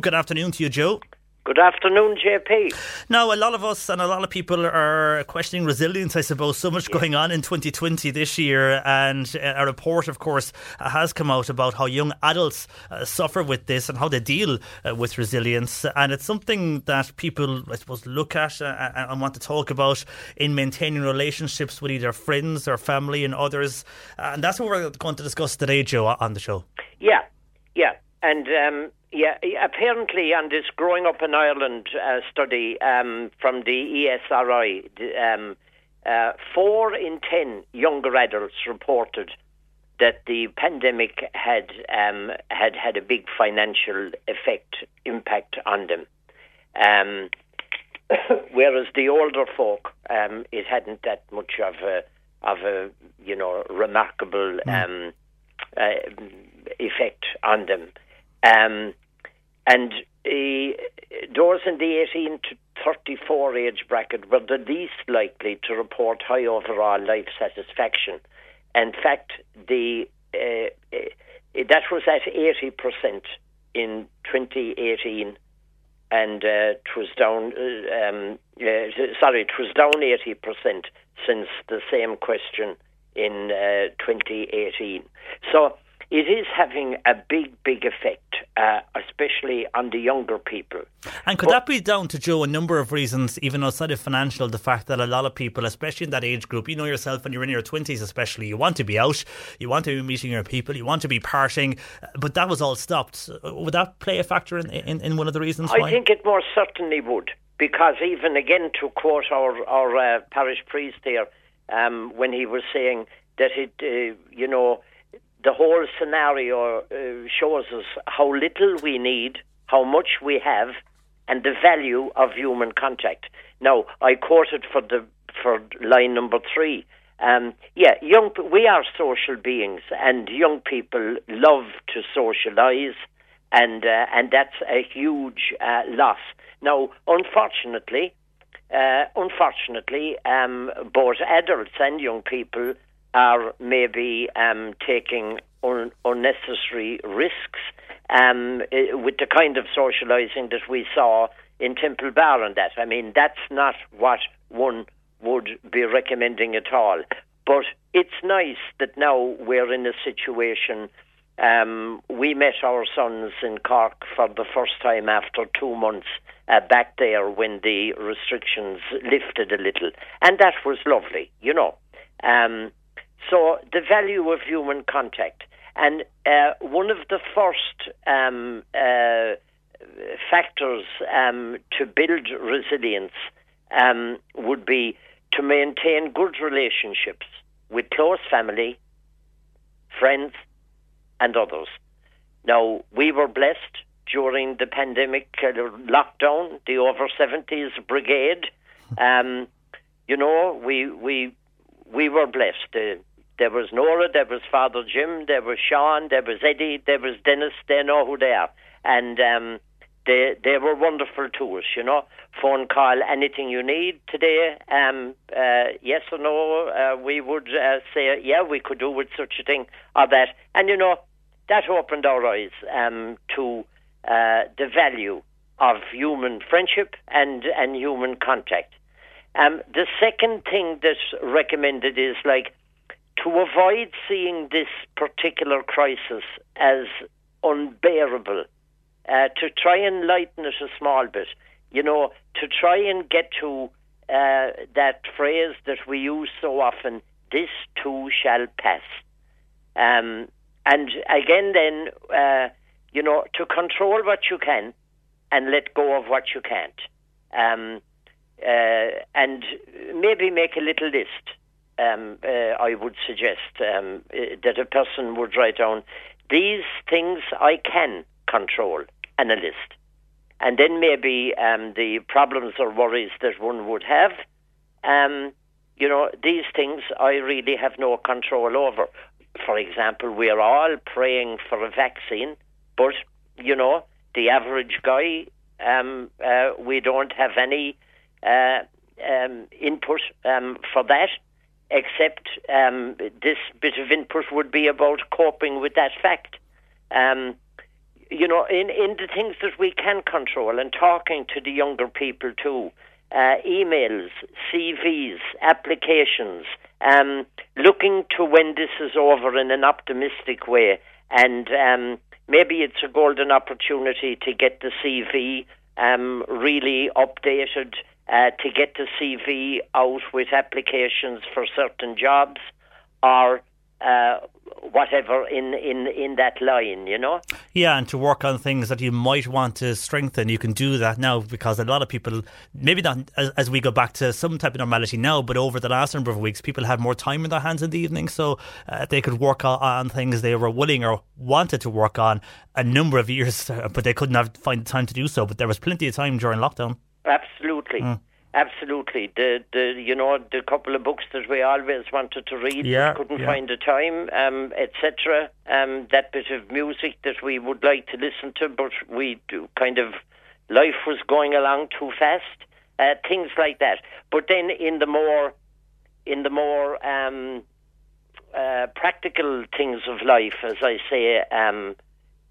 Good afternoon to you, Joe. Good afternoon, JP. Now, a lot of us and a lot of people are questioning resilience, I suppose. So much yeah. going on in 2020 this year. And a report, of course, has come out about how young adults uh, suffer with this and how they deal uh, with resilience. And it's something that people, I suppose, look at uh, and want to talk about in maintaining relationships with either friends or family and others. And that's what we're going to discuss today, Joe, on the show. Yeah, yeah. And um, yeah, apparently, and this Growing Up in Ireland uh, study um, from the ESRI, um, uh, four in ten younger adults reported that the pandemic had um, had had a big financial effect impact on them, um, whereas the older folk, um, it hadn't that much of a of a you know remarkable mm. uh, effect on them. Um, and uh, those in the 18 to 34 age bracket were the least likely to report high overall life satisfaction. In fact, the uh, uh that was at 80% in 2018, and uh, it was down. Uh, um, uh, sorry, it was down 80% since the same question in 2018. So it is having a big, big effect, uh, especially on the younger people. And could but, that be down to Joe a number of reasons, even outside of financial? The fact that a lot of people, especially in that age group, you know yourself when you're in your twenties, especially, you want to be out, you want to be meeting your people, you want to be partying, but that was all stopped. Would that play a factor in in, in one of the reasons? I why? think it more certainly would, because even again to quote our our uh, parish priest there, um, when he was saying that it, uh, you know the whole scenario uh, shows us how little we need, how much we have, and the value of human contact. Now, I quoted for the for line number three. Um, yeah, young we are social beings, and young people love to socialise, and uh, and that's a huge uh, loss. Now, unfortunately, uh, unfortunately, um, both adults and young people are maybe um, taking un- unnecessary risks um, with the kind of socialising that we saw in Temple Bar and that. I mean, that's not what one would be recommending at all. But it's nice that now we're in a situation. Um, we met our sons in Cork for the first time after two months uh, back there when the restrictions lifted a little, and that was lovely, you know. Um, so the value of human contact. And uh, one of the first um, uh, factors um, to build resilience um, would be to maintain good relationships with close family, friends, and others. Now, we were blessed during the pandemic uh, lockdown, the over 70s brigade. Um, you know, we, we, we were blessed. Uh, there was Nora, there was Father Jim, there was Sean, there was Eddie, there was Dennis. They know who they are, and um, they they were wonderful to us. You know, phone call anything you need today. Um, uh, yes or no, uh, we would uh, say yeah, we could do with such a thing or that, and you know that opened our eyes um, to uh, the value of human friendship and and human contact. Um, the second thing that's recommended is like to avoid seeing this particular crisis as unbearable, uh, to try and lighten it a small bit. You know, to try and get to uh, that phrase that we use so often, this too shall pass. Um, and again, then, uh, you know, to control what you can and let go of what you can't. Um, uh, and maybe make a little list. Um, uh, I would suggest um, uh, that a person would write down these things I can control and a list. And then maybe um, the problems or worries that one would have, um, you know, these things I really have no control over. For example, we are all praying for a vaccine, but, you know, the average guy, um, uh, we don't have any uh, um, input for that, except um, this bit of input would be about coping with that fact. Um, you know, in, in the things that we can control and talking to the younger people too, uh, emails, CVs, applications, um, looking to when this is over in an optimistic way. And um, maybe it's a golden opportunity to get the CV um, really updated, uh, to get the CV out with applications for certain jobs or uh, whatever in, in, in that line, you know? Yeah, and to work on things that you might want to strengthen, you can do that now because a lot of people, maybe not as, as, we go back to some type of normality now, but over the last number of weeks, people have more time in their hands in the evening, so uh, they could work on, on, things they were willing or wanted to work on a number of years, but they couldn't have find the time to do so. But there was plenty of time during lockdown. Absolutely. Mm. Absolutely, the the you know the couple of books that we always wanted to read, yeah, couldn't yeah. find the time, um, etc. Um, that bit of music that we would like to listen to, but we do kind of life was going along too fast. Uh, things like that. But then in the more in the more um, uh, practical things of life, as I say, um,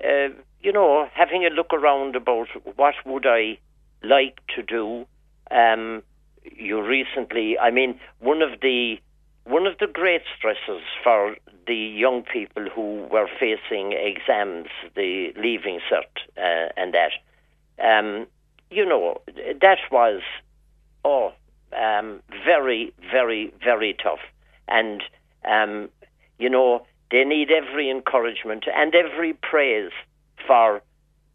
uh, you know, having a look around about what would I like to do um, you recently, I mean, one of the one of the great stresses for the young people who were facing exams, the leaving cert, uh, and that, um, you know, that was oh um, very, very, very tough, and um, you know they need every encouragement and every praise for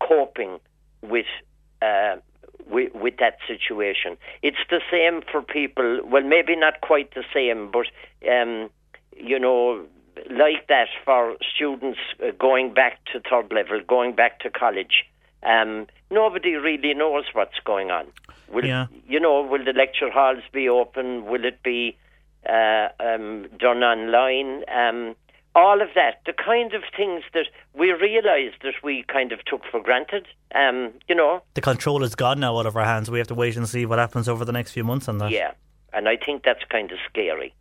coping with uh, with, with that situation. It's the same for people. Well, maybe not quite the same, but um, you know, like that for students uh, going back to third level, going back to college. Um, nobody really knows what's going on. Will yeah. you know? Will the lecture halls be open? Will it be uh, um, done online? Um, all of that, the kind of things that we realised that we kind of took for granted. Um, you know, the control is gone now out of our hands. We have to wait and see what happens over the next few months on that. Yeah, and I think that's kind of scary.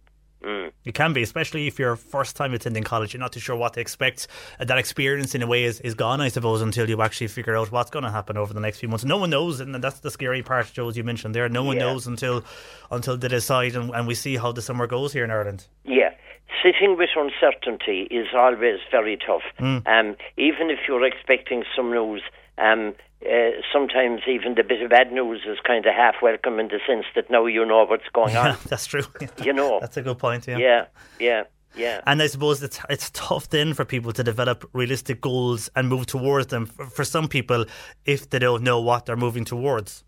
Mm. It can be, especially if you're first time attending college. You're not too sure what to expect. And that experience, in a way, is, is gone, I suppose, until you actually figure out what's going to happen over the next few months. No one knows, and that's the scary part, Joe, as you mentioned there. No one yeah. knows until until they decide, and, and we see how the summer goes here in Ireland. Yeah, sitting with uncertainty is always very tough. Mm. Um, even if you're expecting some news, um, uh, sometimes even the bit of bad news is kind of half welcome in the sense that now you know what's going yeah, on. That's true. You know, that's a good point. Yeah, yeah, yeah. Yeah. And I suppose it's it's tough then for people to develop realistic goals and move towards them. For, for some people, if they don't know what they're moving towards.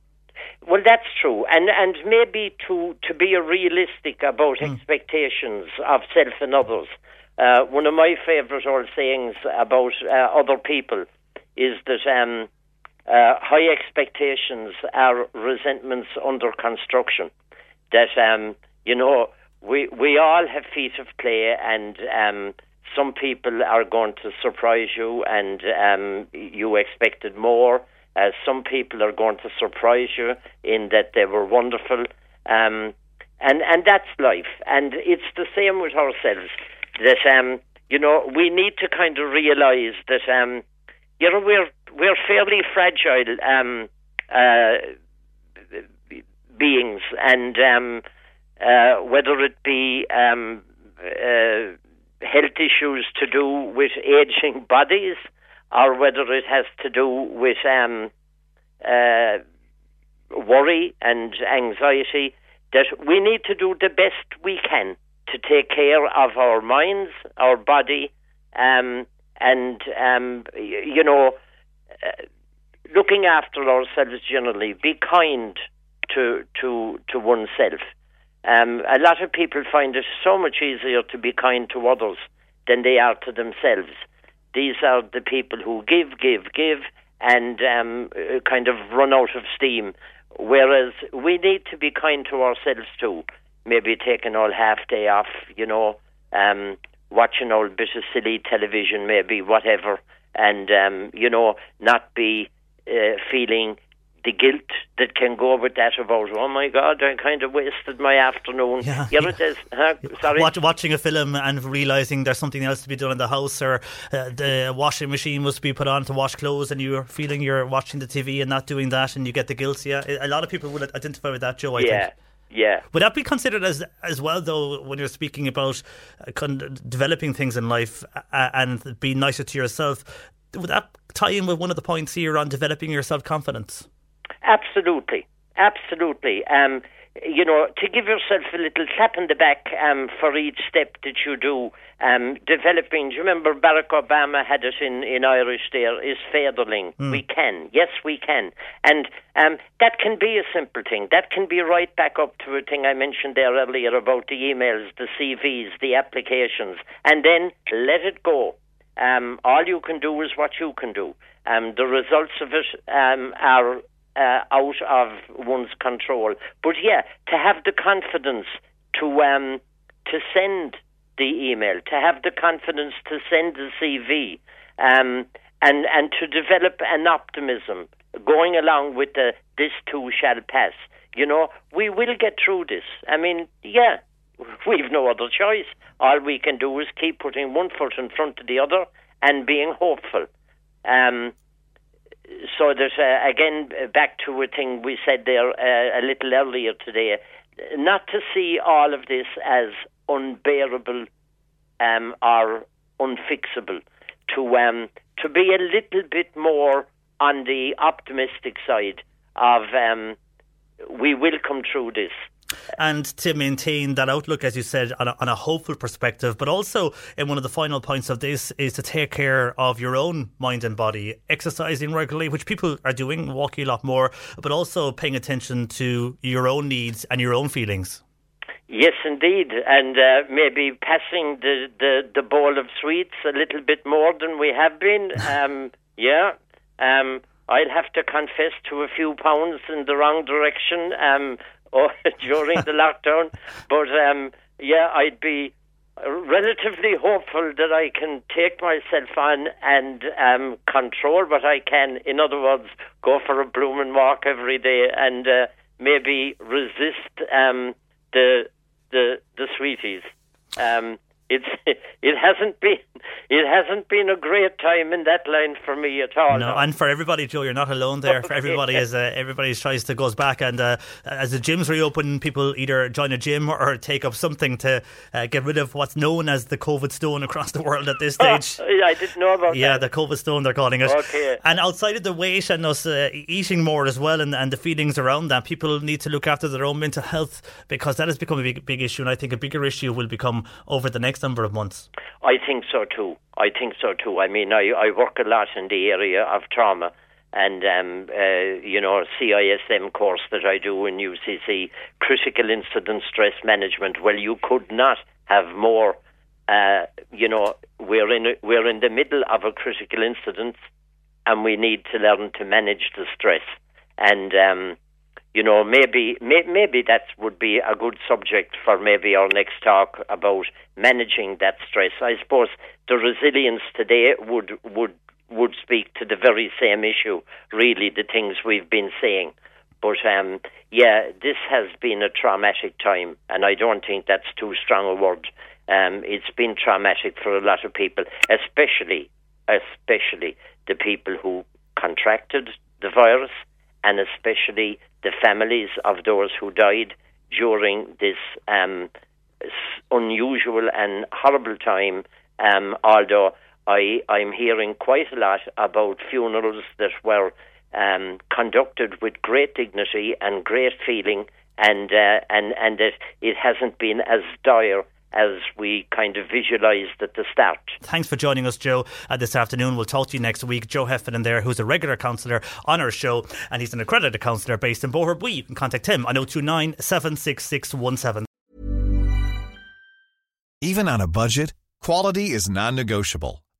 Well, that's true, and and maybe to to be realistic about mm. expectations of self and others. Uh, one of my favourite old sayings about uh, other people is that um, uh, high expectations are resentments under construction. That um, you know, we we all have feet of clay, and um, some people are going to surprise you, and um, you expected more some people are going to surprise you in that they were wonderful. Um, and, and that's life. And it's the same with ourselves. That, um, you know, we need to kind of realize that, um, you know, we're, we're fairly fragile um, uh, beings. And um, uh, whether it be um, uh, health issues to do with aging bodies, or whether it has to do with um, uh, worry and anxiety, that we need to do the best we can to take care of our minds, our body, um, and um, you know, uh, looking after ourselves generally. Be kind to to to oneself. Um, a lot of people find it so much easier to be kind to others than they are to themselves. These are the people who give, give, give, and um, uh, kind of run out of steam. Whereas we need to be kind to ourselves too. Maybe taking all half day off, you know, um, watching all bit of silly television, maybe whatever, and um, you know, not be uh, feeling the guilt that can go with that about oh my god I kind of wasted my afternoon yeah, Here yeah. it is huh? sorry Watch, watching a film and realizing there's something else to be done in the house or uh, the washing machine must be put on to wash clothes and you're feeling you're watching the TV and not doing that and you get the guilt yeah a lot of people would identify with that Joe I yeah think. Yeah. Would that be considered as as well, though, when you're speaking about uh, con- developing things in life uh, and being nicer to yourself? Would that tie in with one of the points here on developing your self confidence? Absolutely, absolutely. Um, you know, to give yourself a little slap in the back um, for each step that you do, um, developing. Do you remember Barack Obama had it in, in Irish there, is féidir linn. Mm. We can. Yes, we can. And um, that can be a simple thing. That can be right back up to a thing I mentioned there earlier about the emails, the CVs, the applications, and then let it go. Um, all you can do is what you can do. Um, the results of it um, are uh, out of one's control. But yeah, to have the confidence to um, to send the email, to have the confidence to send the CV, um, and and to develop an optimism going along with the this too shall pass. You know, we will get through this. I mean, yeah, we've no other choice. All we can do is keep putting one foot in front of the other and being hopeful. Um, so there's uh, again back to a thing we said there uh, a little earlier today. Not to see all of this as unbearable um, or unfixable. To um, to be a little bit more on the optimistic side of um, we will come through this and to maintain that outlook, as you said, on a, on a, hopeful perspective. But also, in one of the final points of this, is to take care of your own mind and body, exercising regularly, which people are doing, walking a lot more, but also paying attention to your own needs and your own feelings. Yes, indeed, and uh, maybe passing the, the, the bowl of sweets a little bit more than we have been. Um, yeah, um, I'll have to confess to a few pounds in the wrong direction. Um, or during the lockdown. But um, yeah, I'd be relatively hopeful that I can take myself on and um, control what I can. In other words, go for a blooming walk every day and uh, maybe resist um, the the the sweeties. Um, it's it hasn't been it hasn't been a great time in that line for me at all. No, and for everybody, Joe, you're not alone there. For everybody, as uh, everybody tries to goes back, and uh, as the gyms reopen, people either join a gym or take up something to uh, get rid of what's known as the COVID stone across the world at this stage. Oh, I didn't know about that. yeah, that. the COVID stone they're calling it. Okay. And outside of the weight and us uh, eating more as well, and, and the feelings around that, people need to look after their own mental health because that has become a big, big issue, and I think a bigger issue will become over the next number of months. I think so too. I think so too. I mean, I, I work a lot in the area of trauma and um, uh, you know CISM course that I do in UCC, critical incident stress management. Well, you could not have more. Uh, you know, we're in a, we're in the middle of a critical incident, and we need to learn to manage the stress. And um, you know, maybe may, maybe that would be a good subject for maybe our next talk about managing that stress. I suppose the resilience today would would would speak to the very same issue. Really, the things we've been saying. But um, yeah, this has been a traumatic time, and I don't think that's too strong a word. Um, it's been traumatic for a lot of people, especially especially the people who contracted the virus and especially the families of those who died during this um, unusual and horrible time. Um, although I, I'm hearing quite a lot about funerals that were um, conducted with great dignity and great feeling, and uh, and and that it hasn't been as dire as we kind of visualised at the start. Thanks for joining us, Joe, uh, this afternoon. We'll talk to you next week. Joe Heffernan there, who's a regular counsellor on our show, and he's an accredited counsellor based in Boherbue. You can contact him on 029 76617. Even on a budget, quality is non-negotiable.